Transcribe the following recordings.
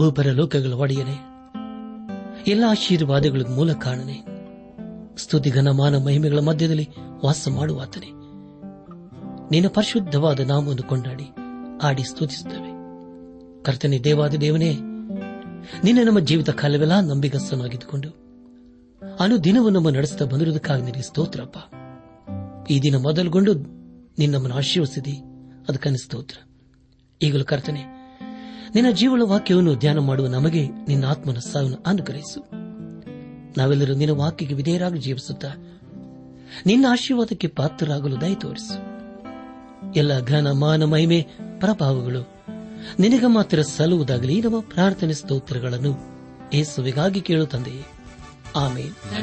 ಭೂಪರ ಲೋಕಗಳ ಒಡೆಯನೆ. ಎಲ್ಲ ಆಶೀರ್ವಾದಗಳ ಮೂಲ ಕಾರಣನೆ. ಸ್ತುತಿ ಘನಮಾನ ಮಹಿಮೆಗಳ ಮಧ್ಯದಲ್ಲಿ ವಾಸ ಮಾಡುವಾತನೆ. ನಿನ್ನ ಪರಿಶುದ್ಧವಾದ ನಾಮವನ್ನು ಕೊಂಡಾಡಿ, ಆಡಿ ಸ್ತುತಿಸುತ್ತವೆ. ಕರ್ತನೆ ದೇವಾದ ದೇವನೇ, ನಿನ್ನ ನಮ್ಮ ಜೀವಿತ ಕಾಲವೆಲ್ಲ ನಂಬಿಗಸ್ತನಾಗಿದ್ದುಕೊಂಡು ಅನುದಿನವನ್ನು ನಮ್ಮ ನಡೆಸುತ್ತಾ ಬಂದಿರುವುದಕ್ಕಾಗಿ ನಿನಗೆ ಸ್ತೋತ್ರಪ್ಪ. ಈ ದಿನ ಮೊದಲುಗೊಂಡು ನಿನ್ನಮ್ಮನ್ನು ಆಶೀರ್ವಸಿದಿ ಅದಕ್ಕನ್ನು ಸ್ತೋತ್ರ. ಈಗಲೂ ಕರ್ತನೆ ನಿನ್ನ ಜೀವನ ವಾಕ್ಯವನ್ನು ಧ್ಯಾನ ಮಾಡುವ ನಮಗೆ ನಿನ್ನ ಆತ್ಮನ ಸಾವನ್ನು ಅನುಗ್ರಹಿಸು. ನಾವೆಲ್ಲರೂ ನಿನ್ನ ವಾಕ್ಯಕ್ಕೆ ವಿಧೇಯರಾಗಿ ಜೀವಿಸುತ್ತಾ ನಿನ್ನ ಆಶೀರ್ವಾದಕ್ಕೆ ಪಾತ್ರರಾಗಲು ದಯ ತೋರಿಸು. ಎಲ್ಲ ಘನ, ಮಾನ, ಮಹಿಮೆ, ಪ್ರಭಾವಗಳು ನಿನಗೆ ಮಾತ್ರ ಸಲ್ಲುವುದಾಗಲಿ ನಮ್ಮ ಪ್ರಾರ್ಥನೆ ಸ್ತೋತ್ರಗಳನ್ನು ಏಸುವಿಗಾಗಿ ಕೇಳು ತಂದೆಯೇ. ಆಮೇಲೆ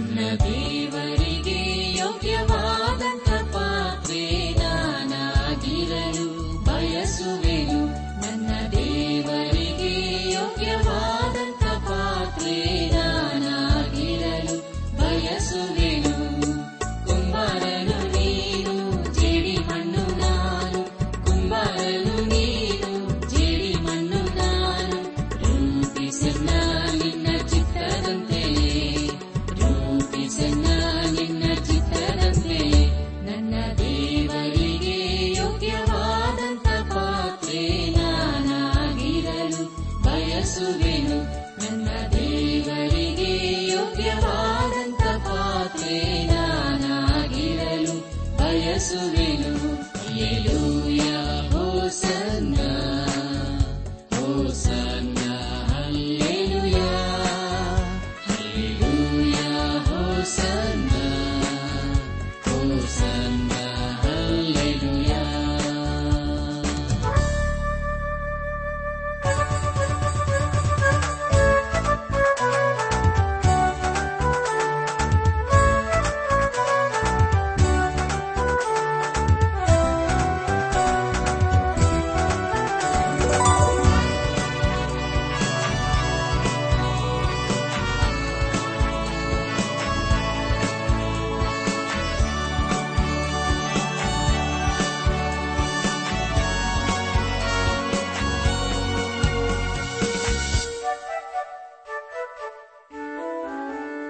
misery.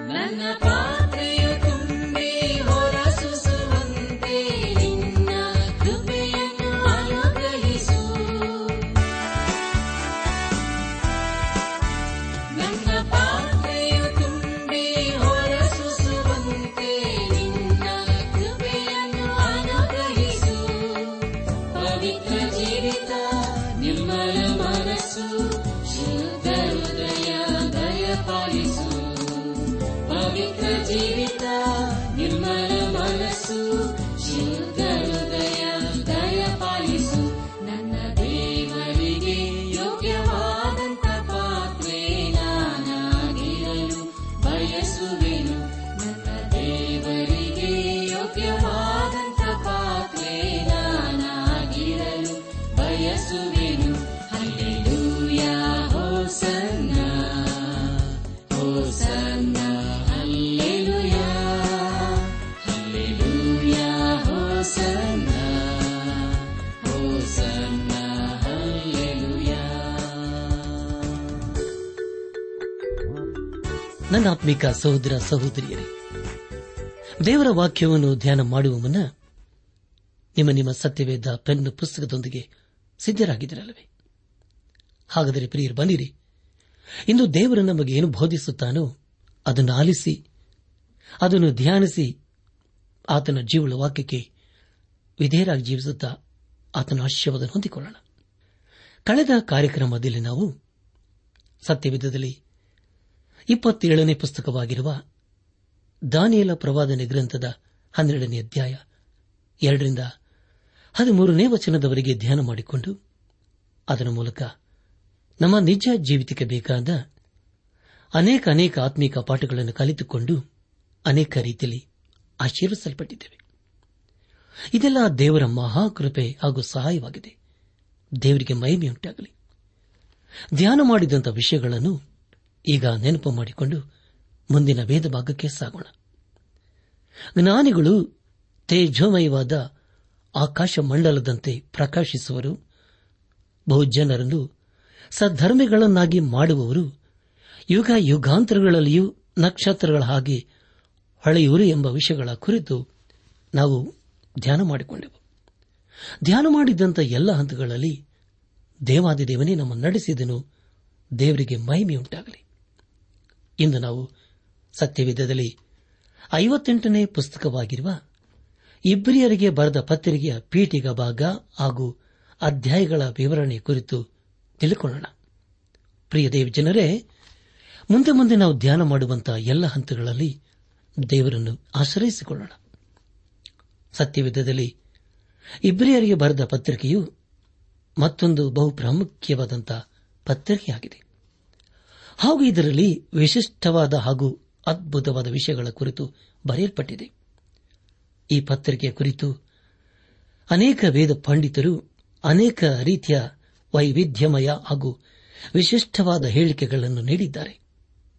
ನನ್ನ ಪಾತ್ರೆಯು ಆತ್ಮಿಕ ಸಹೋದರ ಸಹೋದರಿಯರೇ, ದೇವರ ವಾಕ್ಯವನ್ನು ಧ್ಯಾನ ಮಾಡುವ ಮುನ್ನ ನಿಮ್ಮ ನಿಮ್ಮ ಸತ್ಯವೇದ ಪೆನ್ ಪುಸ್ತಕದೊಂದಿಗೆ ಸಿದ್ದರಾಗಿದ್ದಿರಲ್ಲವೇ ಹಾಗಾದರೆ ಪ್ರಿಯರು ಬನ್ನಿರಿ. ಇಂದು ದೇವರು ನಮಗೆ ಏನು ಬೋಧಿಸುತ್ತಾನೋ ಅದನ್ನು ಆಲಿಸಿ, ಅದನ್ನು ಧ್ಯಾನಿಸಿ ಆತನ ಜೀವಳ ವಾಕ್ಯಕ್ಕೆ ವಿಧೇಯರಾಗಿ ಜೀವಿಸುತ್ತಾ ಆತನ ಆಶೀರ್ವಾದ ಹೊಂದಿಕೊಳ್ಳೋಣ. ಕಳೆದ ಕಾರ್ಯಕ್ರಮದಲ್ಲಿ ನಾವು ಸತ್ಯವಿಧದಲ್ಲಿ ಇಪ್ಪತ್ತೇಳನೇ ಪುಸ್ತಕವಾಗಿರುವ ದಾನಿಯಲ ಪ್ರವಾದನೆ ಗ್ರಂಥದ ಹನ್ನೆರಡನೇ ಅಧ್ಯಾಯ ಎರಡರಿಂದ ಹದಿಮೂರನೇ ವಚನದವರೆಗೆ ಧ್ಯಾನ ಮಾಡಿಕೊಂಡು ಅದರ ಮೂಲಕ ನಮ್ಮ ನಿಜ ಜೀವಿತಕ್ಕೆ ಬೇಕಾದ ಅನೇಕ ಅನೇಕ ಆತ್ಮೀಕ ಪಾಠಗಳನ್ನು ಕಲಿತುಕೊಂಡು ಅನೇಕ ರೀತಿಯಲ್ಲಿ ಆಶೀರ್ವಿಸಲ್ಪಟ್ಟಿದ್ದೇವೆ. ಇದೆಲ್ಲ ದೇವರ ಮಹಾಕೃಪೆ ಹಾಗೂ ಸಹಾಯವಾಗಿದೆ. ದೇವರಿಗೆ ಮಹಿಮೆಯುಂಟಾಗಲಿ. ಧ್ಯಾನ ಮಾಡಿದಂಥ ವಿಷಯಗಳನ್ನು ಈಗ ನೆನಪು ಮಾಡಿಕೊಂಡು ಮುಂದಿನ ವೇದ ಭಾಗಕ್ಕೆ ಸಾಗೋಣ. ಜ್ಞಾನಿಗಳು ತೇಜೋಮಯವಾದ ಆಕಾಶ ಮಂಡಲದಂತೆ ಪ್ರಕಾಶಿಸುವರು. ಬಹುಜನರನ್ನು ಸದ್ಧರ್ಮಿಗಳನ್ನಾಗಿ ಮಾಡುವವರು ಯುಗ ಯುಗಾಂತರಗಳಲ್ಲಿಯೂ ನಕ್ಷತ್ರಗಳ ಹಾಗೆ ಹೊಳೆಯುವರು ಎಂಬ ವಿಷಯಗಳ ಕುರಿತು ನಾವು ಧ್ಯಾನ ಮಾಡಿಕೊಂಡೆವು. ಧ್ಯಾನ ಮಾಡಿದ್ದಂಥ ಎಲ್ಲ ಹಂತಗಳಲ್ಲಿ ದೇವಾದಿದೇವನೇ ನಮ್ಮ ನಡೆಸಿದನು. ದೇವರಿಗೆ ಮಹಿಮೆಯುಂಟಾಗಲಿ. ಇಂದು ನಾವು ಸತ್ಯವಿಧದಲ್ಲಿ ಐವತ್ತೆಂಟನೇ ಪುಸ್ತಕವಾಗಿರುವ ಇಬ್ರಿಯರಿಗೆ ಬರೆದ ಪತ್ರಿಕೆಯ ಪೀಠಿಗ ಭಾಗ ಹಾಗೂ ಅಧ್ಯಾಯಗಳ ವಿವರಣೆ ಕುರಿತು ತಿಳಿಕೊಳ್ಳೋಣ. ಪ್ರಿಯ ದೇವ್ ಜನರೇ, ಮುಂದೆ ಮುಂದೆ ನಾವು ಧ್ಯಾನ ಮಾಡುವಂತಹ ಎಲ್ಲ ಹಂತಗಳಲ್ಲಿ ದೇವರನ್ನು ಆಶ್ರಯಿಸಿಕೊಳ್ಳೋಣ. ಸತ್ಯವಿಧದಲ್ಲಿ ಇಬ್ರಿಯರಿಗೆ ಬರೆದ ಪತ್ರಿಕೆಯು ಮತ್ತೊಂದು ಬಹುಪ್ರಾಮುಖ್ಯವಾದಂತಹ ಪತ್ರಿಕೆಯಾಗಿದೆ. ಹಾಗೂ ಇದರಲ್ಲಿ ವಿಶಿಷ್ಟವಾದ ಹಾಗೂ ಅದ್ಭುತವಾದ ವಿಷಯಗಳ ಕುರಿತು ಬರೆಯಲ್ಪಟ್ಟಿದೆ. ಈ ಪತ್ರಿಕೆಯ ಕುರಿತು ಅನೇಕ ವೇದ ಪಂಡಿತರು ಅನೇಕ ರೀತಿಯ ವೈವಿಧ್ಯಮಯ ಹಾಗೂ ವಿಶಿಷ್ಟವಾದ ಹೇಳಿಕೆಗಳನ್ನು ನೀಡಿದ್ದಾರೆ.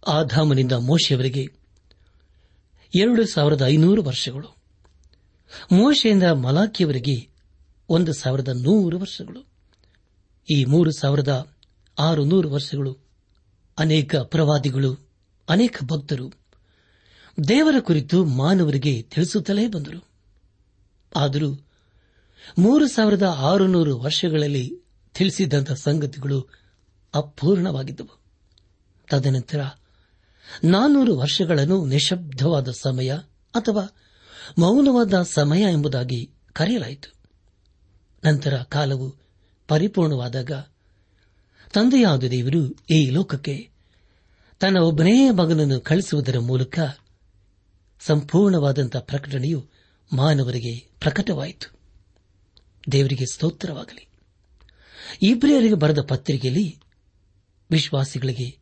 ಆಧಾಮನಿಂದ ಮೋಶೆಯವರಿಗೆ ಎರಡು ಸಾವಿರದ ಐನೂರು ವರ್ಷಗಳು, ಮೋಶೆಯಿಂದ ಮಲಾಖಿಯವರಿಗೆ ಒಂದು ಸಾವಿರದ ನೂರು ವರ್ಷಗಳು, ಈ ಮೂರು ಸಾವಿರದ ಆರು ನೂರು ವರ್ಷಗಳು ಅನೇಕ ಪ್ರವಾದಿಗಳು, ಅನೇಕ ಭಕ್ತರು ದೇವರ ಕುರಿತು ಮಾನವರಿಗೆ ತಿಳಿಸುತ್ತಲೇ ಬಂದರು. ಆದರೂ ಮೂರು ಸಾವಿರದ ಆರುನೂರು ವರ್ಷಗಳಲ್ಲಿ ತಿಳಿಸಿದಂಥ ಸಂಗತಿಗಳು ಅಪೂರ್ಣವಾಗಿದ್ದವು. ತದನಂತರ ನಾನ್ನೂರು ವರ್ಷಗಳನ್ನು ನಿಶಬ್ದವಾದ ಸಮಯ ಅಥವಾ ಮೌನವಾದ ಸಮಯ ಎಂಬುದಾಗಿ ಕರೆಯಲಾಯಿತು. ನಂತರ ಕಾಲವು ಪರಿಪೂರ್ಣವಾದಾಗ ತಂದೆಯಾದ ದೇವರು ಈ ಲೋಕಕ್ಕೆ ತನ್ನ ಒಬ್ಬನೇ ಮಗನನ್ನು ಕಳಿಸುವುದರ ಮೂಲಕ ಸಂಪೂರ್ಣವಾದಂತಹ ಪ್ರಕಟಣೆಯು ಮಾನವರಿಗೆ ಪ್ರಕಟವಾಯಿತು. ದೇವರಿಗೆ ಸ್ತೋತ್ರವಾಗಲಿ. ಇಬ್ರಿಯರಿಗೆ ಬರೆದ ಪತ್ರಿಕೆಯಲ್ಲಿ ವಿಶ್ವಾಸಿಗಳಿಗೆ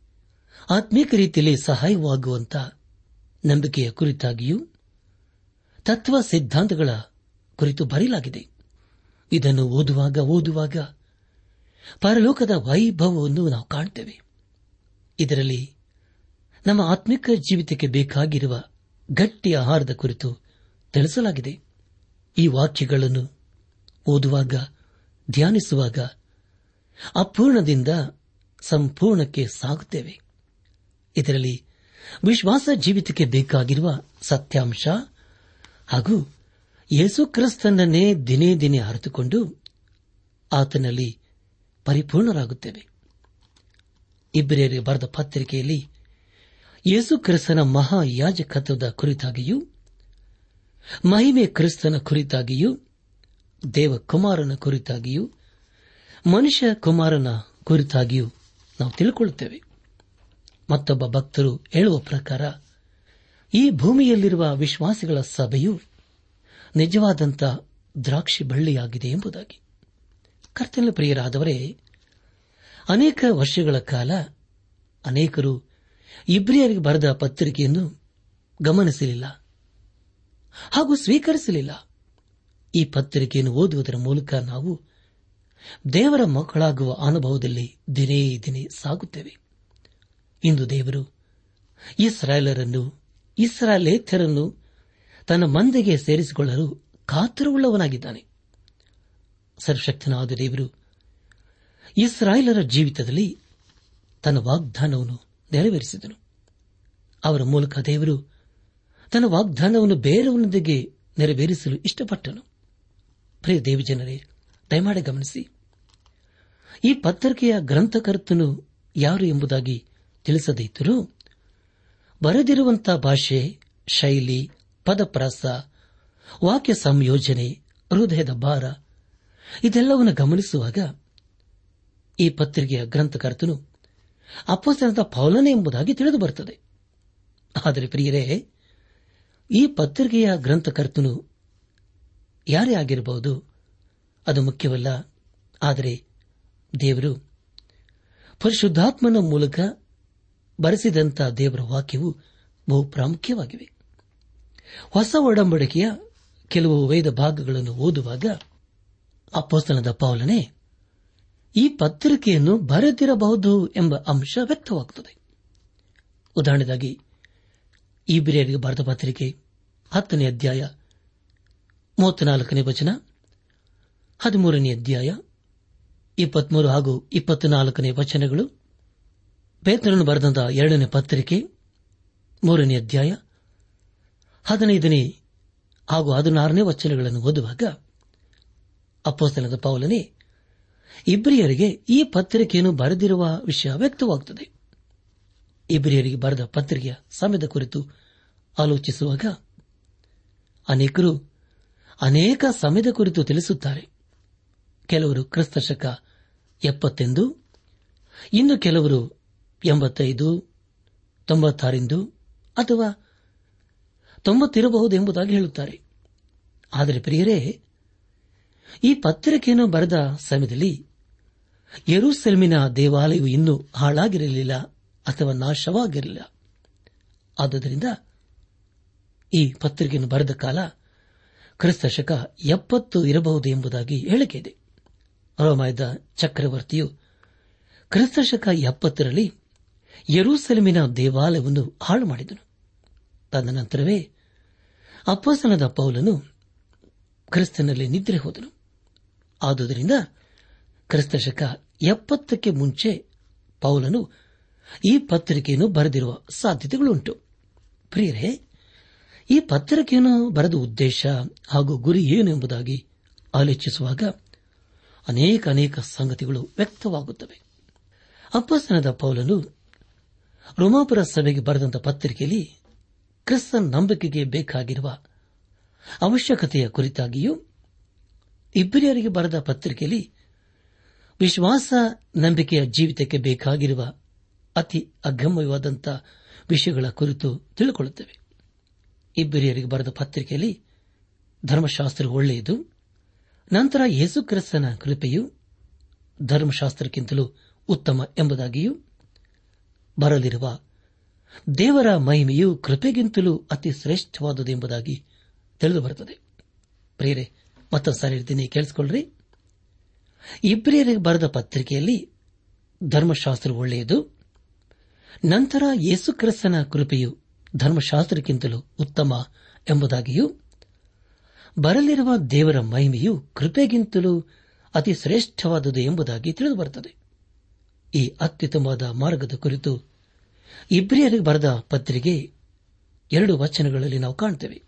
ಆತ್ಮೀಕ ರೀತಿಯಲ್ಲಿ ಸಹಾಯವಾಗುವಂತ ನಂಬಿಕೆಯ ಕುರಿತಾಗಿಯೂ ತತ್ವ ಸಿದ್ಧಾಂತಗಳ ಕುರಿತು ಬರೆಯಲಾಗಿದೆ. ಇದನ್ನು ಓದುವಾಗ ಓದುವಾಗ ಪರಲೋಕದ ವೈಭವವನ್ನು ನಾವು ಕಾಣ್ತೇವೆ. ಇದರಲ್ಲಿ ನಮ್ಮ ಆತ್ಮಿಕ ಜೀವಿತಕ್ಕೆ ಬೇಕಾಗಿರುವ ಗಟ್ಟಿ ಆಹಾರದ ಕುರಿತು ತಿಳಿಸಲಾಗಿದೆ. ಈ ವಾಕ್ಯಗಳನ್ನು ಓದುವಾಗ, ಧ್ಯಾನಿಸುವಾಗ ಅಪೂರ್ಣದಿಂದ ಸಂಪೂರ್ಣಕ್ಕೆ ಸಾಗುತ್ತೇವೆ. ಇದರಲ್ಲಿ ವಿಶ್ವಾಸ ಜೀವಿತಕ್ಕೆ ಬೇಕಾಗಿರುವ ಸತ್ಯಾಂಶ ಹಾಗೂ ಯೇಸುಕ್ರಿಸ್ತನನ್ನೇ ದಿನೇ ದಿನೇ ಅರಿತುಕೊಂಡು ಆತನಲ್ಲಿ ಪರಿಪೂರ್ಣರಾಗುತ್ತೇವೆ. ಇಬ್ಬರಿಗೆ ಬರೆದ ಪತ್ರಿಕೆಯಲ್ಲಿ ಯೇಸು ಕ್ರಿಸ್ತನ ಮಹಾಯಾಜಕತ್ವದ ಕುರಿತಾಗಿಯೂ, ಮಹಿಮೆ ಕ್ರಿಸ್ತನ ಕುರಿತಾಗಿಯೂ, ದೇವಕುಮಾರನ ಕುರಿತಾಗಿಯೂ, ಮನುಷ್ಯ ಕುಮಾರನ ಕುರಿತಾಗಿಯೂ ನಾವು ತಿಳ್ಕೊಳ್ಳುತ್ತೇವೆ. ಮತ್ತೊಬ್ಬ ಭಕ್ತರು ಹೇಳುವ ಪ್ರಕಾರ, ಈ ಭೂಮಿಯಲ್ಲಿರುವ ವಿಶ್ವಾಸಿಗಳ ಸಭೆಯು ನಿಜವಾದಂಥ ದ್ರಾಕ್ಷಿ ಬಳ್ಳಿಯಾಗಿದೆ ಎಂಬುದಾಗಿ. ಕರ್ತನ ಪ್ರಿಯರಾದವರೇ, ಅನೇಕ ವರ್ಷಗಳ ಕಾಲ ಅನೇಕರು ಇಬ್ರಿಯರಿಗೆ ಬರೆದ ಪತ್ರಿಕೆಯನ್ನು ಗಮನಿಸಲಿಲ್ಲ ಹಾಗೂ ಸ್ವೀಕರಿಸಲಿಲ್ಲ. ಈ ಪತ್ರಿಕೆಯನ್ನು ಓದುವುದರ ಮೂಲಕ ನಾವು ದೇವರ ಮಕ್ಕಳಾಗುವ ಅನುಭವದಲ್ಲಿ ದಿನೇ ದಿನೇ ಸಾಗುತ್ತೇವೆ. ಇಂದು ದೇವರು ಇಸ್ರಾಯೇಲರನ್ನು ಇಸ್ರಾಯೇಲೇತರನ್ನು ತನ್ನ ಮಂದೆಗೆ ಸೇರಿಸಿಕೊಳ್ಳಲು ಕಾತುರವುಳ್ಳವನಾಗಿದ್ದಾನೆ. ಸರ್ವಶಕ್ತನಾದ ದೇವರು, ಇಸ್ರಾಯೇಲರ ಜೀವಿತದಲ್ಲಿ ತನ್ನ ವಾಗ್ದಾನವನ್ನು ನೆರವೇರಿಸಿದನು. ಅವರ ಮೂಲಕ ದೇವರು ತನ್ನ ವಾಗ್ದಾನವನ್ನು ಬೇರೆಯವನೊಂದಿಗೆ ನೆರವೇರಿಸಲು ಇಷ್ಟಪಟ್ಟನು. ಪ್ರಿಯ ದೇವಜನರೇ, ದಯಮಾಡಿ ಗಮನಿಸಿ, ಈ ಪತ್ರಿಕೆಯ ಗ್ರಂಥಕರ್ತನು ಯಾರು ಎಂಬುದಾಗಿ ತಿಳಿಸದೇ ಇದ್ದರೂ ಬರೆದಿರುವಂತಹ ಭಾಷೆ, ಶೈಲಿ, ಪದಪ್ರಾಸ, ವಾಕ್ಯ ಸಂಯೋಜನೆ, ಹೃದಯದ ಭಾರ ಇದೆಲ್ಲವನ್ನು ಗಮನಿಸುವಾಗ ಈ ಪತ್ರಿಕೆಯ ಗ್ರಂಥಕರ್ತನು ಅಪ್ಪಸ್ತನದ ಪೌಲನೆ ಎಂಬುದಾಗಿ ತಿಳಿದು ಬರುತ್ತದೆ. ಆದರೆ ಪ್ರಿಯರೇ, ಈ ಪತ್ರಿಕೆಯ ಗ್ರಂಥಕರ್ತನು ಯಾರೇ ಆಗಿರಬಹುದು, ಅದು ಮುಖ್ಯವಲ್ಲ. ಆದರೆ ದೇವರು ಪರಿಶುದ್ಧಾತ್ಮನ ಮೂಲಕ ಬರೆಸಿದಂಥ ದೇವರ ವಾಕ್ಯವು ಬಹು ಪ್ರಾಮುಖ್ಯವಾಗಿವೆ. ಹೊಸ ಒಡಂಬಡಿಕೆಯ ಕೆಲವು ವೇದ ಭಾಗಗಳನ್ನು ಓದುವಾಗ ಅಪ್ಪಸ್ತನದ ಪೌಲನೆ, ಈ ಪತ್ರಿಕೆಯನ್ನು ಬರೆದಿರಬಹುದು ಎಂಬ ಅಂಶ ವ್ಯಕ್ತವಾಗುತ್ತದೆ. ಉದಾಹರಣೆಗಾಗಿ ಈ ಬಿರಿಯರಿಗೆ ಬರೆದ ಪತ್ರಿಕೆ ಹತ್ತನೇ ಅಧ್ಯಾಯ, ಮೂವತ್ನಾಲ್ಕನೇ ವಚನ, ಹದಿಮೂರನೇ ಅಧ್ಯಾಯ, ಇಪ್ಪತ್ಮೂರು ಹಾಗೂ ಇಪ್ಪತ್ನಾಲ್ಕನೇ ವಚನಗಳು, ಪೇತ್ರನು ಬರೆದಂತಹ ಎರಡನೇ ಪತ್ರಿಕೆ, ಮೂರನೇ ಅಧ್ಯಾಯ, ಹದಿನೈದನೇ ಹಾಗೂ ಹದಿನಾರನೇ ವಚನಗಳನ್ನು ಓದುವಾಗ ಅಪ್ಪಸ್ತನದ ಪೌಲನೇ, ಇಬ್ರಿಯರಿಗೆ ಈ ಪತ್ರಿಕೆಯನ್ನು ಬರೆದಿರುವ ವಿಷಯ ವ್ಯಕ್ತವಾಗುತ್ತದೆ. ಇಬ್ರಿಯರಿಗೆ ಬರೆದ ಪತ್ರಿಕೆಯ ಸಮಯದ ಕುರಿತು ಆಲೋಚಿಸುವಾಗ ಅನೇಕರು ಅನೇಕ ಸಮಯದ ಕುರಿತು ತಿಳಿಸುತ್ತಾರೆ. ಕೆಲವರು ಕ್ರಿಸ್ತಶಕ ಎಪ್ಪತ್ತೆಂದು ಇನ್ನು ಕೆಲವರು ಎಂಬತ್ತೈದು, ತೊಂಬತ್ತಾರಿಂದು ಅಥವಾ ತೊಂಬತ್ತಿರಬಹುದು ಎಂಬುದಾಗಿ ಹೇಳುತ್ತಾರೆ. ಆದರೆ ಪ್ರಿಯರೇ ಈ ಪತ್ರಿಕೆಯನ್ನು ಬರೆದ ಸಮಯದಲ್ಲಿ ಯರೂಸೆಲ್ಮಿನ ದೇವಾಲಯವು ಇನ್ನೂ ಹಾಳಾಗಿರಲಿಲ್ಲ ಅಥವಾ ನಾಶವಾಗಿರಲಿಲ್ಲ. ಆದ್ದರಿಂದ ಈ ಪತ್ರಿಕೆಯನ್ನು ಬರೆದ ಕಾಲ ಕ್ರಿಸ್ತ ಶಕ ಎಪ್ಪತ್ತು ಇರಬಹುದು ಎಂಬುದಾಗಿ ಹೇಳಿಕೆ ಇದೆ. ರೋಮಾಯದ ಚಕ್ರವರ್ತಿಯು ಕ್ರಿಸ್ತ ಶಕ ಎಪ್ಪತ್ತರಲ್ಲಿ ಯರೂಸೆಲಮಿನ ದೇವಾಲಯವನ್ನು ಹಾಳು ಮಾಡಿದನು. ತದನಂತರವೇ ಅಪ್ಪಸನದ ಪೌಲನು ಕ್ರಿಸ್ತನಲ್ಲಿ ನಿದ್ರೆ ಹೋದನು. ಆದುದರಿಂದ ಕ್ರಿಸ್ತಶಕ ಎಪ್ಪತ್ತಕ್ಕೆ ಮುಂಚೆ ಪೌಲನು ಈ ಪತ್ರಿಕೆಯನ್ನು ಬರೆದಿರುವ ಸಾಧ್ಯತೆಗಳುಂಟು. ಪ್ರಿಯರೇ, ಈ ಪತ್ರಿಕೆಯನ್ನು ಬರೆದ ಉದ್ದೇಶ ಹಾಗೂ ಗುರಿ ಏನು ಎಂಬುದಾಗಿ ಆಲೋಚಿಸುವಾಗ ಅನೇಕ ಅನೇಕ ಸಂಗತಿಗಳು ವ್ಯಕ್ತವಾಗುತ್ತವೆ. ಅಪ್ಪಸ್ತನದ ಪೌಲನು ರೋಮಾಪುರ ಸಭೆಗೆ ಬರೆದಂತ ಪತ್ರಿಕೆಯಲ್ಲಿ ಕ್ರಿಸ್ತನ್ ನಂಬಿಕೆಗೆ ಬೇಕಾಗಿರುವ ಅವಶ್ಯಕತೆಯ ಕುರಿತಾಗಿಯೂ ಇಬ್ಬರಿಯರಿಗೆ ಬರೆದ ಪತ್ರಿಕೆಯಲ್ಲಿ ವಿಶ್ವಾಸ ನಂಬಿಕೆಯ ಜೀವಿತಕ್ಕೆ ಬೇಕಾಗಿರುವ ಅತಿ ಅಗಮ್ಯವಾದಂಥ ವಿಷಯಗಳ ಕುರಿತು ತಿಳಿಕೊಳ್ಳುತ್ತೇವೆ. ಇಬ್ಬರಿಯರಿಗೆ ಬರೆದ ಪತ್ರಿಕೆಯಲ್ಲಿ ಧರ್ಮಶಾಸ್ತ್ರ ಒಳ್ಳೆಯದು, ನಂತರ ಯೇಸುಕ್ರಿಸ್ತನ ಕೃಪೆಯು ಧರ್ಮಶಾಸ್ತ್ರಕ್ಕಿಂತಲೂ ಉತ್ತಮ ಎಂಬುದಾಗಿಯೂ, ಬರಲಿರುವ ದೇವರ ಮಹಿಮೆಯು ಕೃಪೆಗಿಂತಲೂ ಅತಿ ಶ್ರೇಷ್ಠವಾದುದು ಎಂಬುದಾಗಿ ತಿಳಿದುಬರುತ್ತದೆ. ಪ್ರೇರೆ ಮತ್ತೊಂದು ಸಾರಿ ಹೇಳ್ತೀನಿ ಕೇಳಿಸಿಕೊಳ್ಳ್ರಿ ಇಬ್ರಿಯರಿಗೆ ಬರೆದ ಪತ್ರಿಕೆಯಲ್ಲಿ ಧರ್ಮಶಾಸ್ತ್ರ ಒಳ್ಳೆಯದು. ನಂತರ ಯೇಸುಕ್ರಿಸ್ತನ ಕೃಪೆಯು ಧರ್ಮಶಾಸ್ತ್ರಕ್ಕಿಂತಲೂ ಉತ್ತಮ ಎಂಬುದಾಗಿಯೂ, ಬರಲಿರುವ ದೇವರ ಮಹಿಮೆಯು ಕೃಪೆಗಿಂತಲೂ ಅತಿ ಶ್ರೇಷ್ಠವಾದುದು ಎಂಬುದಾಗಿ ತಿಳಿದುಬರುತ್ತದೆ. ಈ ಅತ್ಯುತ್ತಮವಾದ ಮಾರ್ಗದ ಕುರಿತು ಇಬ್ರಿಯರಿಗೆ ಬರೆದ ಪತ್ರಿಕೆ ಎರಡು ವಚನಗಳಲ್ಲಿ ನಾವು ಕಾಣುತ್ತೇವೆ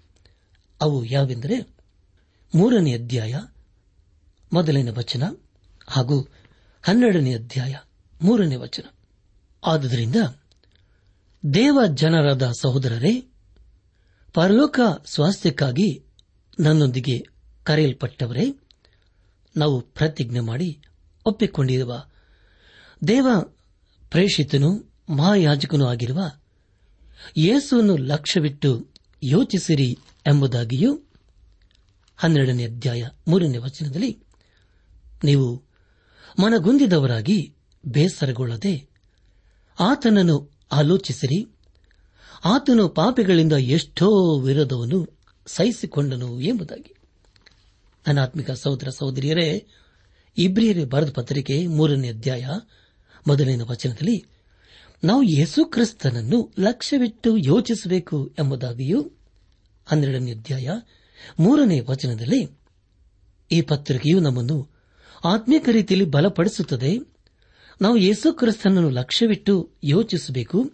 ಅವು ಯಾವೆಂದರೆ ಮೂರನೇ ಅಧ್ಯಾಯ ಮೊದಲನೇ ವಚನ ಹಾಗೂ ಹನ್ನೆರಡನೇ ಅಧ್ಯಾಯ ಮೂರನೇ ವಚನ. ಆದುದರಿಂದ ದೇವ ಜನರಾದ ಸಹೋದರರೇ, ಪರಲೋಕ ಸ್ವಾಸ್ಥ್ಯಕ್ಕಾಗಿ ನನ್ನೊಂದಿಗೆ ಕರೆಯಲ್ಪಟ್ಟವರೇ, ನಾವು ಪ್ರತಿಜ್ಞೆ ಮಾಡಿ ಒಪ್ಪಿಕೊಂಡಿರುವ ದೇವ ಪ್ರೇಷಿತನು, ಮಹಾಯಾಜಕನೂ ಆಗಿರುವ ಯೇಸುವನ್ನು ಲಕ್ಷ್ಯವಿಟ್ಟು ಯೋಚಿಸಿರಿ ಎಂಬುದಾಗಿಯೂ ಹನ್ನೆರಡನೇ ಅಧ್ಯಾಯ ಮೂರನೇ ವಚನದಲ್ಲಿ ನೀವು ಮನಗುಂದಿದವರಾಗಿ ಬೇಸರಗೊಳ್ಳದೆ ಆತನನ್ನು ಆಲೋಚಿಸಿರಿ. ಆತನು ಪಾಪಿಗಳಿಂದ ಎಷ್ಟೋ ವಿರೋಧವನ್ನು ಸಹಿಸಿಕೊಂಡನು ಎಂಬುದಾಗಿ. ಅನಾತ್ಮಿಕ ಸಹೋದರ ಸಹೋದರಿಯರೇ, ಇಬ್ರಿಯರಿ ಬರೆದ ಪತ್ರಿಕೆ ಮೂರನೇ ಅಧ್ಯಾಯ ಮೊದಲನೇ ವಚನದಲ್ಲಿ ನಾವು ಯೇಸು ಕ್ರಿಸ್ತನನ್ನು ಲಕ್ಷ್ಯವಿಟ್ಟು ಯೋಚಿಸಬೇಕು ಎಂಬುದಾಗಿಯೂ ಹನ್ನೆರಡನೇ ಅಧ್ಯಾಯ ಮೂರನೇ ವಚನದಲ್ಲಿ ಈ ಪತ್ರಿಕೆಯು ನಮ್ಮನ್ನು ಆತ್ಮೀಕ ರೀತಿಯಲ್ಲಿ ಬಲಪಡಿಸುತ್ತದೆ. ನಾವು ಯೇಸು ಕ್ರಿಸ್ತನನ್ನು ಲಕ್ಷ್ಯವಿಟ್ಟು ಯೋಚಿಸಬೇಕು.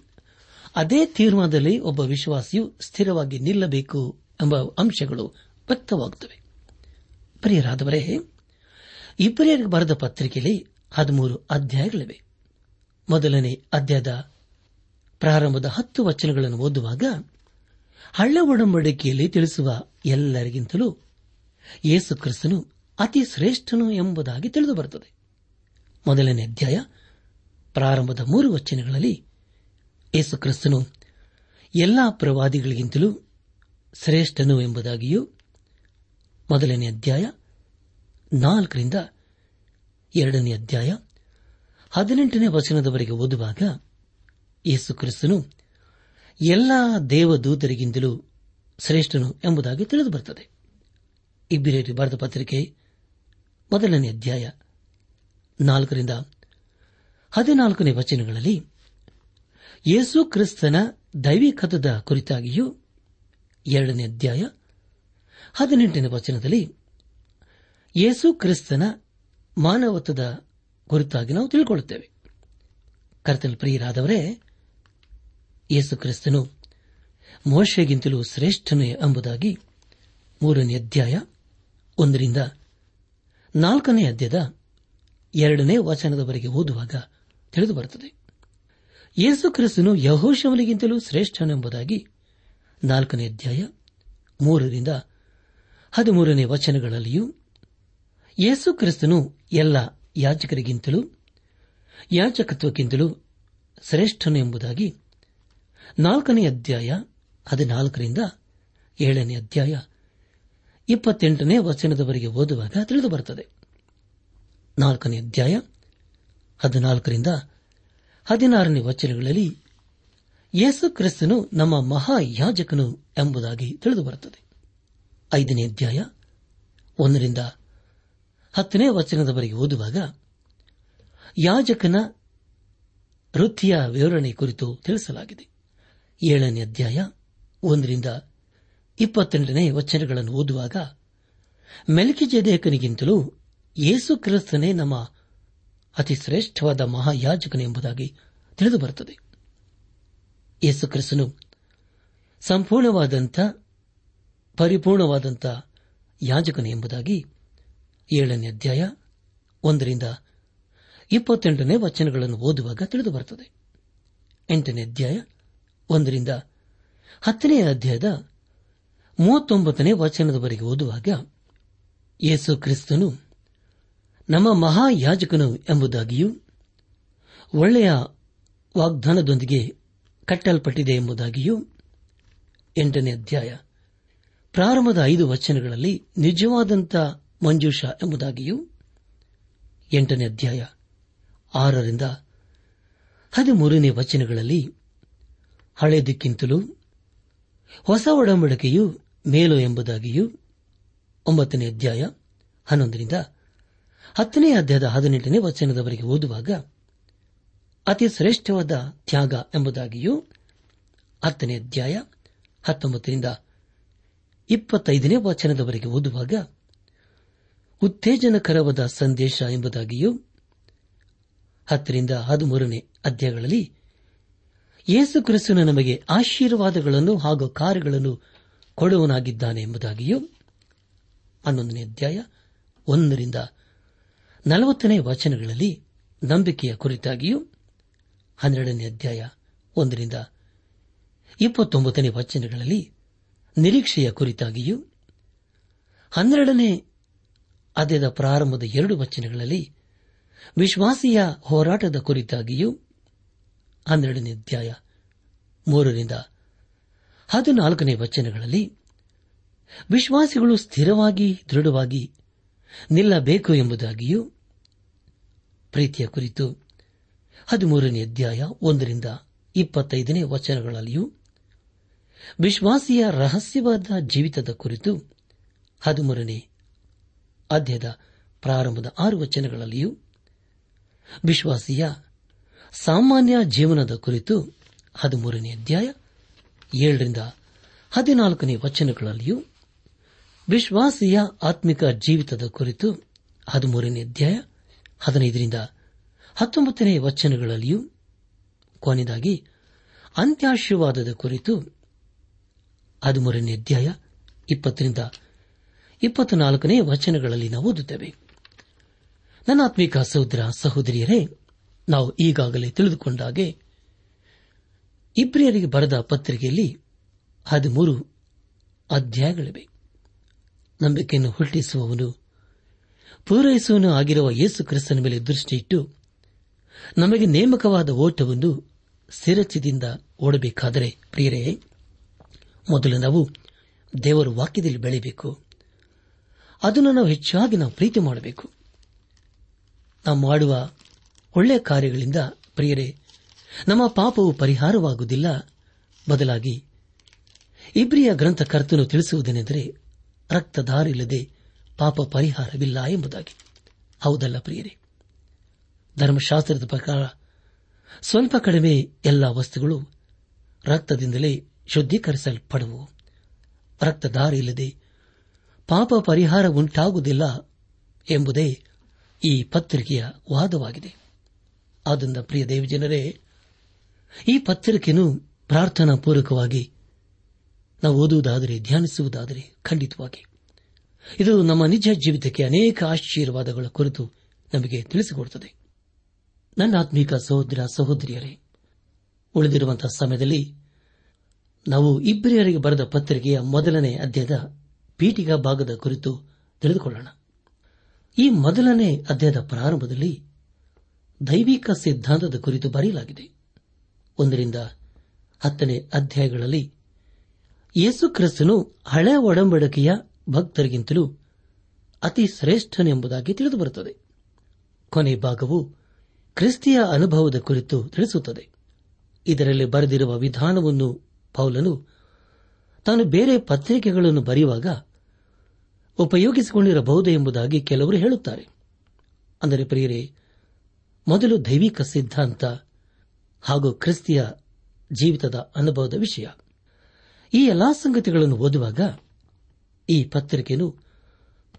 ಅದೇ ತೀರ್ಮಾನದಲ್ಲಿ ಒಬ್ಬ ವಿಶ್ವಾಸಿಯು ಸ್ಥಿರವಾಗಿ ನಿಲ್ಲಬೇಕು ಎಂಬ ಅಂಶಗಳು ವ್ಯಕ್ತವಾಗುತ್ತವೆ. ಪ್ರಿಯರಾದವರೇ ಇಬ್ಬರಿಯರಿಗೆ ಬರೆದ ಪತ್ರಿಕೆಯಲ್ಲಿ ಹದಿಮೂರು ಅಧ್ಯಾಯಗಳಿವೆ. ಮೊದಲನೇ ಅಧ್ಯಾಯದ ಪ್ರಾರಂಭದ ಹತ್ತು ವಚನಗಳನ್ನು ಓದುವಾಗ ಹಳ್ಳ ಒಡಂಬಡಿಕೆಯಲ್ಲಿ ತಿಳಿಸುವ ಎಲ್ಲರಿಗಿಂತಲೂ ಯೇಸು ಕ್ರಿಸ್ತನು ಅತಿ ಶ್ರೇಷ್ಠನು ಎಂಬುದಾಗಿ ತಿಳಿದು ಬರುತ್ತದೆ. ಮೊದಲನೇ ಅಧ್ಯಾಯ, ಪ್ರಾರಂಭದ ಮೂರು ವಚನಗಳಲ್ಲಿ ಯೇಸು ಎಲ್ಲಾ ಪ್ರವಾದಿಗಳಿಗಿಂತಲೂ ಶ್ರೇಷ್ಠನು ಎಂಬುದಾಗಿಯೂ ಮೊದಲನೇ ಅಧ್ಯಾಯ, ನಾಲ್ಕರಿಂದ ಎರಡನೇ ಅಧ್ಯಾಯ ಹದಿನೆಂಟನೇ ವಚನದವರೆಗೆ ಓದುವಾಗ ಯೇಸು ಕ್ರಿಸ್ತನು ಎಲ್ಲಾ ದೇವದೂತರಿಗಿಂತಲೂ ಶ್ರೇಷ್ಠನು ಎಂಬುದಾಗಿ ತಿಳಿದು ಬರುತ್ತದೆ ಇಬ್ಬಿರೇರಿ ಬರೆದ ಪತ್ರಿಕೆ ಮೊದಲನೇ ಅಧ್ಯಾಯ ನಾಲ್ಕರಿಂದ ಹದಿನಾಲ್ಕನೇ ವಚನಗಳಲ್ಲಿ ಯೇಸು ಕ್ರಿಸ್ತನ ದೈವಿಕತದ ಕುರಿತಾಗಿಯೂ ಎರಡನೇ ಅಧ್ಯಾಯ ಹದಿನೆಂಟನೇ ವಚನದಲ್ಲಿ ಯೇಸು ಕ್ರಿಸ್ತನ ಮಾನವತ್ವದ ಕುರಿತಾಗಿ ನಾವು ತಿಳ್ಕೊಳ್ಳುತ್ತೇವೆ. ಕರ್ತನ ಪ್ರಿಯರಾದವರೇ ಯೇಸು ಕ್ರಿಸ್ತನು ಮೋಶೆಗಿಂತಲೂ ಶ್ರೇಷ್ಠನೇ ಎಂಬುದಾಗಿ ಮೂರನೇ ಅಧ್ಯಾಯ ಒಂದರಿಂದ ನಾಲ್ಕನೇ ಅಧ್ಯಾಯದ ಎರಡನೇ ವಚನದವರೆಗೆ ಓದುವಾಗ ತಿಳಿದುಬರುತ್ತದೆ ಯೇಸು ಕ್ರಿಸ್ತನು ಯಹೋಶವನಿಗಿಂತಲೂ ಶ್ರೇಷ್ಠನೆಂಬುದಾಗಿ ನಾಲ್ಕನೇ ಅಧ್ಯಾಯ ಮೂರರಿಂದ ಹದಿಮೂರನೇ ವಚನಗಳಲ್ಲಿಯೂ ಯೇಸು ಕ್ರಿಸ್ತನು ಎಲ್ಲ ಯಾಜಕರಿಗಿಂತಲೂ ಯಾಜಕತ್ವಕ್ಕಿಂತಲೂ ಶ್ರೇಷ್ಠನು ಎಂಬುದಾಗಿ ನಾಲ್ಕನೇ ಅಧ್ಯಾಯ, ಹದಿನಾಲ್ಕರಿಂದ ಏಳನೇ ಅಧ್ಯಾಯ, ಇಪ್ಪತ್ತೆಂಟನೇ ವಚನದವರೆಗೆ ಓದುವಾಗ ತಿಳಿದು ಬರುತ್ತದೆ. ನಾಲ್ಕನೇ ಅಧ್ಯಾಯ, ಹದಿನಾಲ್ಕರಿಂದ ಹದಿನಾರನೇ ವಚನಗಳಲ್ಲಿ ಯೇಸು ಕ್ರಿಸ್ತನು ನಮ್ಮ ಮಹಾಯಾಜಕನು ಎಂಬುದಾಗಿ ತಿಳಿದು ಬರುತ್ತದೆ. ಐದನೇ ಅಧ್ಯಾಯ, ಒಂದರಿಂದ ಹತ್ತನೇ ವಚನದವರೆಗೆ ಓದುವಾಗ ಯಾಜಕನ ವೃತ್ತಿಯ ವಿವರಣೆ ಕುರಿತು ತಿಳಿಸಲಾಗಿದೆ. ಏಳನೇ ಅಧ್ಯಾಯ ಒಂದರಿಂದ ಇಪ್ಪತ್ತೆಂಟನೇ ವಚನಗಳನ್ನು ಓದುವಾಗ ಮೆಲ್ಕಿಜೇದೇಕನಿಗಿಂತಲೂ ಯೇಸು ಕ್ರಿಸ್ತನೇ ನಮ್ಮ ಅತಿ ಶ್ರೇಷ್ಠವಾದ ಮಹಾಯಾಜಕನೆಂಬುದಾಗಿ ತಿಳಿದುಬರುತ್ತದೆ. ಯೇಸು ಕ್ರಿಸ್ತನು ಸಂಪೂರ್ಣವಾದಂಥ, ಪರಿಪೂರ್ಣವಾದಂಥ ಯಾಜಕನು ಎಂಬುದಾಗಿ ಏಳನೇ ಅಧ್ಯಾಯ ಒಂದರಿಂದ ಇಪ್ಪತ್ತೆಂಟನೇ ವಚನಗಳನ್ನು ಓದುವಾಗ ತಿಳಿದುಬರುತ್ತದೆ. ಎಂಟನೇ ಅಧ್ಯಾಯ ಒಂದರಿಂದ ಹತ್ತನೇ ಅಧ್ಯಾಯದ ಮೂವತ್ತೊಂಬತ್ತನೇ ವಚನದವರೆಗೆ ಓದುವಾಗ ಯೇಸು ಕ್ರಿಸ್ತನು ನಮ್ಮ ಮಹಾಯಾಜಕನು ಎಂಬುದಾಗಿಯೂ ಒಳ್ಳೆಯ ವಾಗ್ದಾನದೊಂದಿಗೆ ಕಟ್ಟಲ್ಪಟ್ಟಿದೆ ಎಂಬುದಾಗಿಯೂ ಎಂಟನೇ ಅಧ್ಯಾಯ ಪ್ರಾರಂಭದ ಐದು ವಚನಗಳಲ್ಲಿ ನಿಜವಾದಂಥ ಮಂಜೂಷ ಎಂಬುದಾಗಿಯೂ ಎಂಟನೇ ಅಧ್ಯಾಯ ಆರರಿಂದ ಹದಿಮೂರನೇ ವಚನಗಳಲ್ಲಿ ಹಳೆದಕ್ಕಿಂತಲೂ ಹೊಸ ಒಡಂಬಡಿಕೆಯು ಮೇಲು ಎಂಬುದಾಗಿಯೂ ಒಂಬತ್ತನೇ ಅಧ್ಯಾಯ ಹನ್ನೊಂದರಿಂದ ಹತ್ತನೇ ಅಧ್ಯಾಯದ ಹದಿನೆಂಟನೇ ವಚನದವರೆಗೆ ಓದುವಾಗ ಅತಿ ಶ್ರೇಷ್ಠವಾದ ತ್ಯಾಗ ಎಂಬುದಾಗಿಯೂ ಹತ್ತನೇ ಅಧ್ಯಾಯ ಹತ್ತೊಂಬತ್ತರಿಂದ ಇಪ್ಪತ್ತೈದನೇ ವಚನದವರೆಗೆ ಓದುವಾಗ ಉತ್ತೇಜನಕರವಾದ ಸಂದೇಶ ಎಂಬುದಾಗಿಯೂ ಹತ್ತರಿಂದ ಹದಿಮೂರನೇ ಅಧ್ಯಾಯಗಳಲ್ಲಿ ಯೇಸು ಕ್ರಿಸ್ತನು ನಮಗೆ ಆಶೀರ್ವಾದಗಳನ್ನು ಹಾಗೂ ಕಾರ್ಯಗಳನ್ನು ಕೊಡುವನಾಗಿದ್ದಾನೆ ಎಂಬುದಾಗಿಯೂ ಹನ್ನೊಂದನೇ ಅಧ್ಯಾಯ ಒಂದರಿಂದ ನಲವತ್ತನೇ ವಚನಗಳಲ್ಲಿ ನಂಬಿಕೆಯ ಕುರಿತಾಗಿಯೂ ಹನ್ನೆರಡನೇ ಅಧ್ಯಾಯ ಒಂದರಿಂದ ಇಪ್ಪತ್ತೊಂಬತ್ತನೇ ವಚನಗಳಲ್ಲಿ ನಿರೀಕ್ಷೆಯ ಕುರಿತಾಗಿಯೂ ಹನ್ನೆರಡನೇ ಅದ್ಯದ ಪ್ರಾರಂಭದ ಎರಡು ವಚನಗಳಲ್ಲಿ ವಿಶ್ವಾಸಿಯ ಹೋರಾಟದ ಕುರಿತಾಗಿಯೂ ಹನ್ನೆರಡನೇ ಅಧ್ಯಾಯ ಮೂರರಿಂದ ಹದಿನಾಲ್ಕನೇ ವಚನಗಳಲ್ಲಿ, ವಿಶ್ವಾಸಿಗಳು ಸ್ಥಿರವಾಗಿ, ದೃಢವಾಗಿ ನಿಲ್ಲಬೇಕು ಎಂಬುದಾಗಿಯೂ ಪ್ರೀತಿಯ ಕುರಿತು ಹದಿಮೂರನೇ ಅಧ್ಯಾಯ ಒಂದರಿಂದ ಇಪ್ಪತ್ತೈದನೇ ವಚನಗಳಲ್ಲಿಯೂ ವಿಶ್ವಾಸಿಯ ರಹಸ್ಯವಾದ ಜೀವಿತದ ಕುರಿತು ಹದಿಮೂರನೇ ಅಧ್ಯಾಯದ ಪ್ರಾರಂಭದ ಆರು ವಚನಗಳಲ್ಲಿಯೂ ವಿಶ್ವಾಸಿಯ ಸಾಮಾನ್ಯ ಜೀವನದ ಕುರಿತು ಹದಿಮೂರನೇ ಅಧ್ಯಾಯ ಏಳರಿಂದ ಹದಿನಾಲ್ಕನೇ ವಚನಗಳಲ್ಲಿಯೂ ವಿಶ್ವಾಸಿಯ ಆತ್ಮಿಕ ಜೀವಿತದ ಕುರಿತು ಹದಿಮೂರನೇ ಅಧ್ಯಾಯ ಹದಿನೈದರಿಂದ ಹತ್ತೊಂಬತ್ತನೇ ವಚನಗಳಲ್ಲಿಯೂ ಕೊನೆಯದಾಗಿ ಅಂತ್ಯಾಶೀರ್ವಾದದ ಕುರಿತು ಹದಿಮೂರನೇ ಅಧ್ಯಾಯ ಇಪ್ಪತ್ತರಿಂದ ಇಪ್ಪತ್ನಾಲ್ಕನೇ ವಚನಗಳಲ್ಲಿ ನಾವು ಓದುತ್ತೇವೆ. ನನ್ನ ಆತ್ಮಿಕ ಸಹೋದರ ಸಹೋದರಿಯರೇ ನಾವು ಈಗಾಗಲೇ ತಿಳಿದುಕೊಂಡಾಗೆ ಇಬ್ರಿಯರಿಗೆ ಬರೆದ ಪತ್ರಿಕೆಯಲ್ಲಿ ಹದಿಮೂರು ಅಧ್ಯಾಯಗಳಿವೆ. ನಂಬಿಕೆಯನ್ನು ಹುಟ್ಟಿಸುವವನು ಪೂರೈಸುವನು ಆಗಿರುವ ಯೇಸು ಕ್ರಿಸ್ತನ ಮೇಲೆ ದೃಷ್ಟಿಯಿಟ್ಟು ನಮಗೆ ನೇಮಕವಾದ ಓಟವನ್ನು ಸಿರಚಿದಿಂದ ಓಡಬೇಕಾದರೆ ಪ್ರಿಯರೇ, ಮೊದಲು ನಾವು ದೇವರ ವಾಕ್ಯದಲ್ಲಿ ಬೆಳೆಯಬೇಕು. ಅದನ್ನು ನಾವು ಹೆಚ್ಚಾಗಿ ನಾವು ಪ್ರೀತಿ ಮಾಡಬೇಕು. ನಾವು ಮಾಡುವ ಒಳ್ಳೆಯ ಕಾರ್ಯಗಳಿಂದ ಪ್ರಿಯರೇ, ನಮ್ಮ ಪಾಪವು ಪರಿಹಾರವಾಗುವುದಿಲ್ಲ. ಬದಲಾಗಿ, ಇಬ್ರಿಯ ಗ್ರಂಥಕರ್ತನು ತಿಳಿಸುವುದೇನೆಂದರೆ ರಕ್ತದಾರಿಲ್ಲದೆ ಪಾಪ ಪರಿಹಾರವಿಲ್ಲ ಎಂಬುದಾಗಿ. ಹೌದಲ್ಲ ಪ್ರಿಯರೇ, ಧರ್ಮಶಾಸ್ತ್ರದ ಪ್ರಕಾರ ಸ್ವಲ್ಪ ಕಡಿಮೆ ಎಲ್ಲ ವಸ್ತುಗಳು ರಕ್ತದಿಂದಲೇ ಶುದ್ದೀಕರಿಸಲ್ಪಡುವು ರಕ್ತದಾರಿ ಇಲ್ಲದೆ ಪಾಪ ಪರಿಹಾರ ಉಂಟಾಗುವುದಿಲ್ಲ ಎಂಬುದೇ ಈ ಪತ್ರಿಕೆಯ ವಾದವಾಗಿದೆ. ಆದ್ದರಿಂದ ಪ್ರಿಯ ದೇವಜನರೇ, ಈ ಪತ್ರಿಕೆಯನ್ನು ಪ್ರಾರ್ಥನಾ ಪೂರ್ವಕವಾಗಿ ನಾವು ಓದುವುದಾದರೆ, ಧ್ಯಾನಿಸುವುದಾದರೆ ಖಂಡಿತವಾಗಿ. ಇದು ನಮ್ಮ ನಿಜ ಜೀವಿತಕ್ಕೆ ಅನೇಕ ಆಶೀರ್ವಾದಗಳ ಕುರಿತು ನಮಗೆ ತಿಳಿಸಿಕೊಡುತ್ತದೆ. ನನ್ನ ಆತ್ಮೀಕ ಸಹೋದರ ಸಹೋದರಿಯರೇ, ಉಳಿದಿರುವಂತಹ ಸಮಯದಲ್ಲಿ ನಾವು ಇಬ್ಬರಿಯರಿಗೆ ಬರೆದ ಪತ್ರಿಕೆಯ ಮೊದಲನೇ ಅಧ್ಯಾಯದ ಪೀಠಿಕಾ ಭಾಗದ ಕುರಿತು ತಿಳಿದುಕೊಳ್ಳೋಣ. ಈ ಮೊದಲನೇ ಅಧ್ಯಾಯದ ಪ್ರಾರಂಭದಲ್ಲಿ ದೈವಿಕ ಸಿದ್ಧಾಂತದ ಕುರಿತು ಬರೆಯಲಾಗಿದೆ. ಒಂದರಿಂದ ಹತ್ತನೇ ಅಧ್ಯಾಯಗಳಲ್ಲಿ ಯೇಸು ಕ್ರಿಸ್ತನು ಹಳೆ ಒಡಂಬಡಿಕೆಯ ಭಕ್ತರಿಗಿಂತಲೂ ಅತಿ ಶ್ರೇಷ್ಠನೆಂಬುದಾಗಿ ತಿಳಿದುಬರುತ್ತದೆ. ಕೊನೆ ಭಾಗವು ಕ್ರಿಸ್ತಿಯ ಅನುಭವದ ಕುರಿತು ತಿಳಿಸುತ್ತದೆ. ಇದರಲ್ಲಿ ಬರೆದಿರುವ ವಿಧಾನವನ್ನು ಪೌಲನು ತಾನು ಬೇರೆ ಪತ್ರಿಕೆಗಳನ್ನು ಬರೆಯುವಾಗ ಉಪಯೋಗಿಸಿಕೊಂಡಿರಬಹುದು ಎಂಬುದಾಗಿ ಕೆಲವರು ಹೇಳುತ್ತಾರೆ. ಅಂದರೆ ಪ್ರಿಯರೇ ಮೊದಲು ದೈವಿಕ ಸಿದ್ಧಾಂತ ಹಾಗೂ ಕ್ರಿಸ್ತಿಯ ಜೀವಿತದ ಅನುಭವದ ವಿಷಯ. ಈ ಎಲ್ಲಾ ಸಂಗತಿಗಳನ್ನು ಓದುವಾಗ ಈ ಪತ್ರಿಕೆಯನ್ನು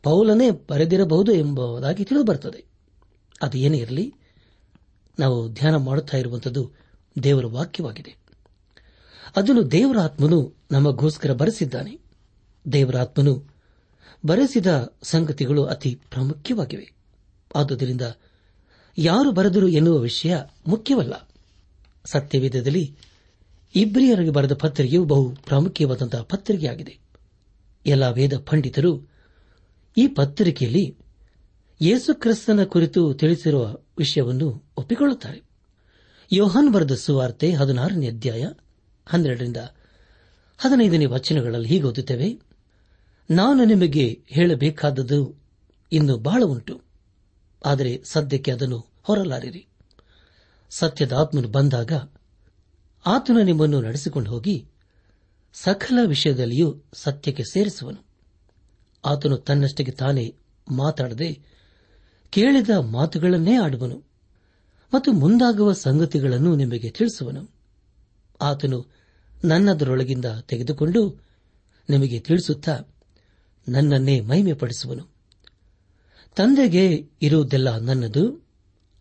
ಪೌಲನೇ ಬರೆದಿರಬಹುದು ಎಂಬುದಾಗಿ ತಿಳಿದುಬರುತ್ತದೆ. ಅದು ಏನೇ ಇರಲಿ, ನಾವು ಧ್ಯಾನ ಮಾಡುತ್ತಾ ಇರುವಂಥದ್ದು ದೇವರ ವಾಕ್ಯವಾಗಿದೆ. ಅದನ್ನು ದೇವರ ಆತ್ಮನು ನಮಗೋಸ್ಕರ ಬರೆಸಿದ್ದಾನೆ. ದೇವರ ಆತ್ಮನು ಬರೆಸಿದ ಸಂಗತಿಗಳು ಅತಿ ಪ್ರಾಮುಖ್ಯವಾಗಿವೆ. ಆದುದರಿಂದ ಯಾರು ಬರೆದರು ಎನ್ನುವ ವಿಷಯ ಮುಖ್ಯವಲ್ಲ. ಸತ್ಯವೇದದಲ್ಲಿ ಇಬ್ರಿಯರಿಗೆ ಬರೆದ ಪತ್ರಿಕೆಯು ಬಹು ಪ್ರಾಮುಖ್ಯವಾದಂತಹ ಪತ್ರಿಕೆಯಾಗಿದೆ. ಎಲ್ಲ ವೇದ ಪಂಡಿತರು ಈ ಪತ್ರಿಕೆಯಲ್ಲಿ ಯೇಸುಕ್ರಿಸ್ತನ ಕುರಿತು ತಿಳಿಸಿರುವ ವಿಷಯವನ್ನು ಒಪ್ಪಿಕೊಳ್ಳುತ್ತಾರೆ. ಯೋಹಾನ್ ಬರೆದ ಸುವಾರ್ತೆ ಹದಿನಾರನೇ ಅಧ್ಯಾಯ ಹನ್ನೆರಡರಿಂದ ಹದಿನೈದನೇ ವಚನಗಳಲ್ಲಿ ಹೀಗೆ ಓದುತ್ತೇವೆ, ನಾನು ನಿಮಗೆ ಹೇಳಬೇಕಾದದ್ದು ಇನ್ನು ಬಹಳ ಉಂಟು. ಆದರೆ ಸದ್ಯಕ್ಕೆ ಅದನ್ನು ಹೊರಲಾರಿರಿ. ಸತ್ಯದ ಆತ್ಮನು ಬಂದಾಗ ಆತನು ನಿಮ್ಮನ್ನು ನಡೆಸಿಕೊಂಡು ಹೋಗಿ ಸಕಲ ವಿಷಯದಲ್ಲಿಯೂ ಸತ್ಯಕ್ಕೆ ಸೇರಿಸುವನು. ಆತನು ತನ್ನಷ್ಟಕ್ಕೆ ತಾನೇ ಮಾತಾಡದೆ ಕೇಳಿದ ಮಾತುಗಳನ್ನೇ ಆಡುವನು ಮತ್ತು ಮುಂದಾಗುವ ಸಂಗತಿಗಳನ್ನು ನಿಮಗೆ ತಿಳಿಸುವನು. ಆತನು ನನ್ನದರೊಳಗಿಂದ ತೆಗೆದುಕೊಂಡು ನಿಮಗೆ ತಿಳಿಸುತ್ತಾ ನನ್ನನ್ನೇ ಮಹಿಮೆಪಡಿಸುವನು. ತಂದೆಗೆ ಇರುವುದೆಲ್ಲ ನನ್ನದು.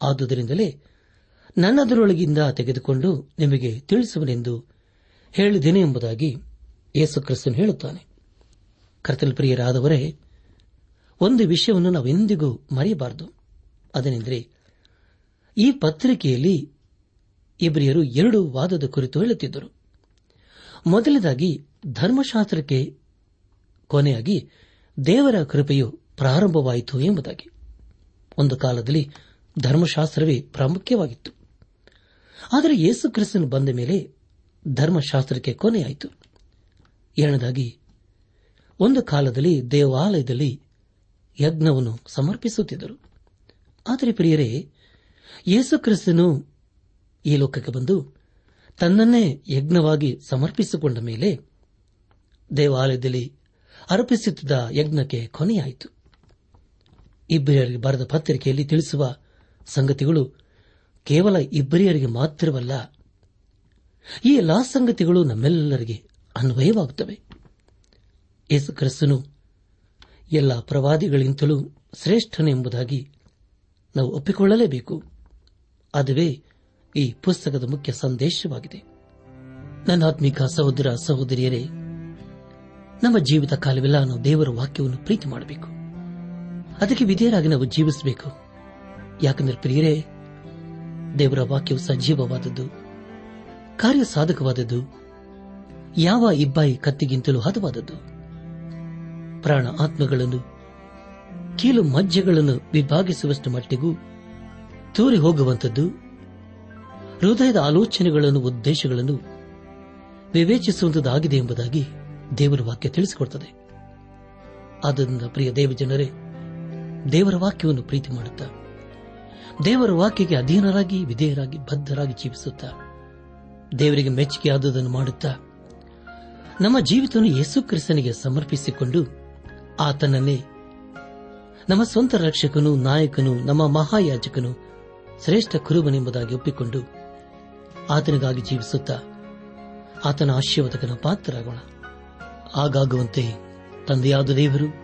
ಆದುದರಿಂದಲೇ ನನ್ನದರೊಳಗಿಂದ ತೆಗೆದುಕೊಂಡು ನಿಮಗೆ ತಿಳಿಸುವನೆಂದು ಹೇಳಿದ್ದೇನೆ ಎಂಬುದಾಗಿ ಯೇಸುಕ್ರಿಸ್ತನು ಹೇಳುತ್ತಾನೆ. ಕರ್ತಲ್ಪ್ರಿಯರಾದವರೇ ಒಂದು ವಿಷಯವನ್ನು ನಾವೆಂದಿಗೂ ಮರೆಯಬಾರದು. ಅದನೆಂದರೆ, ಈ ಪತ್ರಿಕೆಯಲ್ಲಿ ಇಬ್ರಿಯರು ಎರಡು ವಾದದ ಕುರಿತು ಹೇಳುತ್ತಿದ್ದರು. ಮೊದಲದಾಗಿ ಧರ್ಮಶಾಸ್ತ್ರಕ್ಕೆ ಕೊನೆಯಾಗಿ ದೇವರ ಕೃಪೆಯು ಪ್ರಾರಂಭವಾಯಿತು ಎಂಬುದಾಗಿ. ಒಂದು ಕಾಲದಲ್ಲಿ ಧರ್ಮಶಾಸ್ತ್ರವೇ ಪ್ರಾಮುಖ್ಯವಾಗಿತ್ತು. ಆದರೆ ಯೇಸು ಕ್ರಿಸ್ತನು ಬಂದ ಮೇಲೆ ಧರ್ಮಶಾಸ್ತ್ರಕ್ಕೆ ಕೊನೆಯಾಯಿತು. ಎರಡನೇದಾಗಿ, ಒಂದು ಕಾಲದಲ್ಲಿ ದೇವಾಲಯದಲ್ಲಿ ಯಜ್ಞವನ್ನು ಸಮರ್ಪಿಸುತ್ತಿದ್ದರು. ಆದರೆ ಪ್ರಿಯರೇ, ಯೇಸು ಕ್ರಿಸ್ತನು ಈ ಲೋಕಕ್ಕೆ ಬಂದು ತನ್ನನ್ನೇ ಯಜ್ಞವಾಗಿ ಸಮರ್ಪಿಸಿಕೊಂಡ ಮೇಲೆ ದೇವಾಲಯದಲ್ಲಿ ಅರ್ಪಿಸುತ್ತಿದ್ದ ಯಜ್ಞಕ್ಕೆ ಕೊನೆಯಾಯಿತು. ಇಬ್ಬರಿಯರಿಗೆ ಬರೆದ ಪತ್ರಿಕೆಯಲ್ಲಿ ತಿಳಿಸುವ ಸಂಗತಿಗಳು ಕೇವಲ ಇಬ್ಬರಿಯರಿಗೆ ಮಾತ್ರವಲ್ಲ, ಈ ಎಲ್ಲಾ ಸಂಗತಿಗಳು ನಮ್ಮೆಲ್ಲರಿಗೆ ಅನ್ವಯವಾಗುತ್ತವೆ. ಯೇಸು ಕ್ರಿಸ್ತನು ಎಲ್ಲ ಪ್ರವಾದಿಗಳಿಂತಲೂ ಶ್ರೇಷ್ಠನೆಂಬುದಾಗಿ ನಾವು ಒಪ್ಪಿಕೊಳ್ಳಲೇಬೇಕು. ಅದುವೇ ಈ ಪುಸ್ತಕದ ಮುಖ್ಯ ಸಂದೇಶವಾಗಿದೆ. ನನ್ನ ಆತ್ಮಿಕ ಸಹೋದರ ಸಹೋದರಿಯರೇ, ನಮ್ಮ ಜೀವಿತ ಕಾಲವೆಲ್ಲ ನಾವು ದೇವರ ವಾಕ್ಯವನ್ನು ಪ್ರೀತಿ ಮಾಡಬೇಕು. ಅದಕ್ಕೆ ವಿಧೇಯರಾಗಿ ನಾವು ಜೀವಿಸಬೇಕು. ಯಾಕಂದ್ರೆ ಪ್ರಿಯರೇ, ದೇವರ ವಾಕ್ಯವು ಸಜೀವವಾದದ್ದು ಕಾರ್ಯ ಸಾಧಕವಾದದ್ದು ಯಾವ ಇಬ್ಬಾಯಿ ಕತ್ತಿಗಿಂತಲೂ ಹದವಾದದ್ದು. ಪ್ರಾಣ ಆತ್ಮಗಳನ್ನು, ಕೀಲು ಮಜ್ಜೆಗಳನ್ನು ವಿಭಾಗಿಸುವಷ್ಟು ಮಟ್ಟಿಗೂ ತೂರಿ ಹೋಗುವಂಥದ್ದು, ಹೃದಯದ ಆಲೋಚನೆಗಳನ್ನು, ಉದ್ದೇಶಗಳನ್ನು ವಿವೇಚಿಸುವಂತದ್ದಾಗಿದೆ ಎಂಬುದಾಗಿ ದೇವರ ವಾಕ್ಯ ತಿಳಿಸಿಕೊಡುತ್ತದೆ ಆದ್ದರಿಂದ ಪ್ರಿಯ ದೇವಜನರೇ ದೇವರ ವಾಕ್ಯವನ್ನು ಪ್ರೀತಿ ಮಾಡುತ್ತಾ, ದೇವರ ವಾಕ್ಯಕ್ಕೆ ಅಧೀನರಾಗಿ, ವಿಧೇಯರಾಗಿ, ಬದ್ಧರಾಗಿ ಜೀವಿಸುತ್ತಾ, ದೇವರಿಗೆ ಮೆಚ್ಚುಗೆ ಆದುದನ್ನು ಮಾಡುತ್ತಾ, ನಮ್ಮ ಜೀವಿತವನ್ನು ಯೇಸು ಕ್ರಿಸ್ತನಿಗೆ ಸಮರ್ಪಿಸಿಕೊಂಡು ಆತನನ್ನೇ ನಮ್ಮ ಸ್ವಂತ ರಕ್ಷಕನು ನಾಯಕನು, ನಮ್ಮ ಮಹಾಯಾಜಕನು ಶ್ರೇಷ್ಠ ಕುರುಬನೆಂಬುದಾಗಿ ಒಪ್ಪಿಕೊಂಡು ಆತನಿಗಾಗಿ ಜೀವಿಸುತ್ತಾ, ಆತನ ಆಶೀರ್ವಾದಕನ ಪಾತ್ರರಾಗೋಣ. ಆಗಾಗುವಂತೆ ತಂದೆಯಾದ ದೇವರು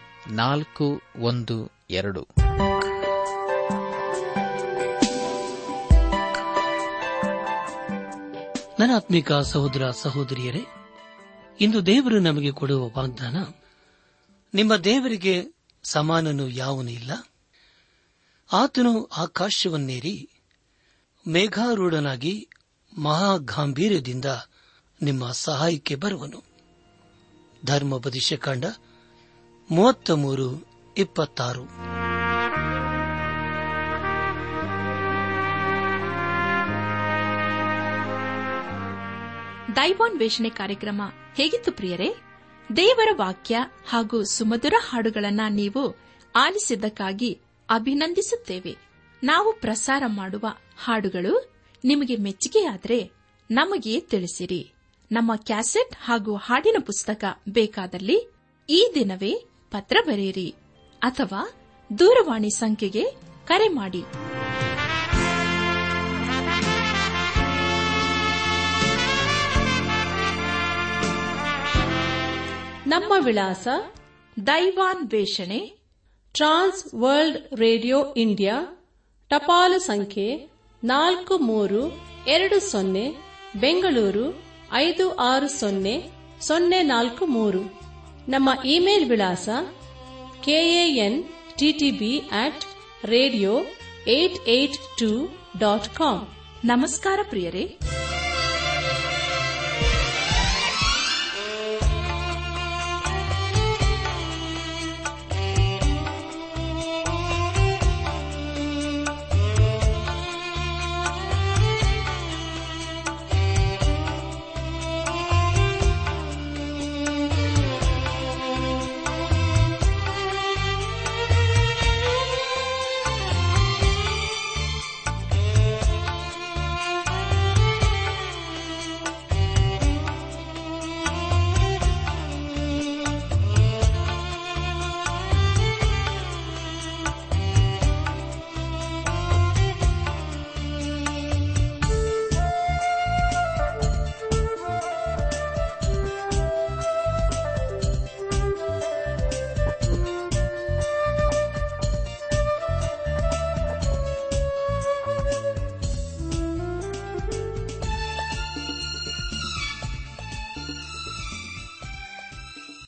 ನಾಲ್ಕು, ಒಂದು, ಎರಡು. ನನಾತ್ಮಿಕ ಸಹೋದರ ಸಹೋದರಿಯರೇ, ಇಂದು ದೇವರು ನಮಗೆ ಕೊಡುವ ವಾಗ್ದಾನ, ನಿಮ್ಮ ದೇವರಿಗೆ ಸಮಾನನು ಯಾವನೂ ಇಲ್ಲ. ಆತನು ಆಕಾಶವನ್ನೇರಿ ಮೇಘಾರೂಢನಾಗಿ ಮಹಾಗಾಂಭೀರ್ಯದಿಂದ ನಿಮ್ಮ ಸಹಾಯಕ್ಕೆ ಬರುವನು. ಧರ್ಮೋಪದೇಶ ಕಾಂಡ ಮೂವತ್ತ ಮೂರು ಇಪ್ಪತ್ತಾರು. ದೈವಾನ್ವೇಷಣೆ ಕಾರ್ಯಕ್ರಮ ಹೇಗಿತ್ತು ಪ್ರಿಯರೇ? ದೇವರ ವಾಕ್ಯ ಹಾಗೂ ಸುಮಧುರ ಹಾಡುಗಳನ್ನ ನೀವು ಆಲಿಸಿದ್ದಕ್ಕಾಗಿ ಅಭಿನಂದಿಸುತ್ತೇವೆ. ನಾವು ಪ್ರಸಾರ ಮಾಡುವ ಹಾಡುಗಳು ನಿಮಗೆ ಮೆಚ್ಚುಗೆಯಾದರೆ ನಮಗೆ ತಿಳಿಸಿರಿ. ನಮ್ಮ ಕ್ಯಾಸೆಟ್ ಹಾಗೂ ಹಾಡಿನ ಪುಸ್ತಕ ಬೇಕಾದಲ್ಲಿ ಈ ದಿನವೇ ಪತ್ರ ಬರೆಯಿರಿ ಅಥವಾ ದೂರವಾಣಿ ಸಂಖ್ಯೆಗೆ ಕರೆ ಮಾಡಿ. ನಮ್ಮ ವಿಳಾಸ ದೈವಾನ್ ವೇಷಣೆ, ಟ್ರಾನ್ಸ್ ವರ್ಲ್ಡ್ ರೇಡಿಯೋ ಇಂಡಿಯಾ, ಟಪಾಲು ಸಂಖ್ಯೆ ನಾಲ್ಕು ಮೂರು ಎರಡು ಸೊನ್ನೆ, ಬೆಂಗಳೂರು ಐದು ಆರು ಸೊನ್ನೆ ಸೊನ್ನೆ ನಾಲ್ಕು ಮೂರು. ನಮ್ಮ ಇಮೇಲ್ ವಿಳಾಸ KAN TTB at radio eight eight two dot com ನಮಸ್ಕಾರ ಪ್ರಿಯರೇ.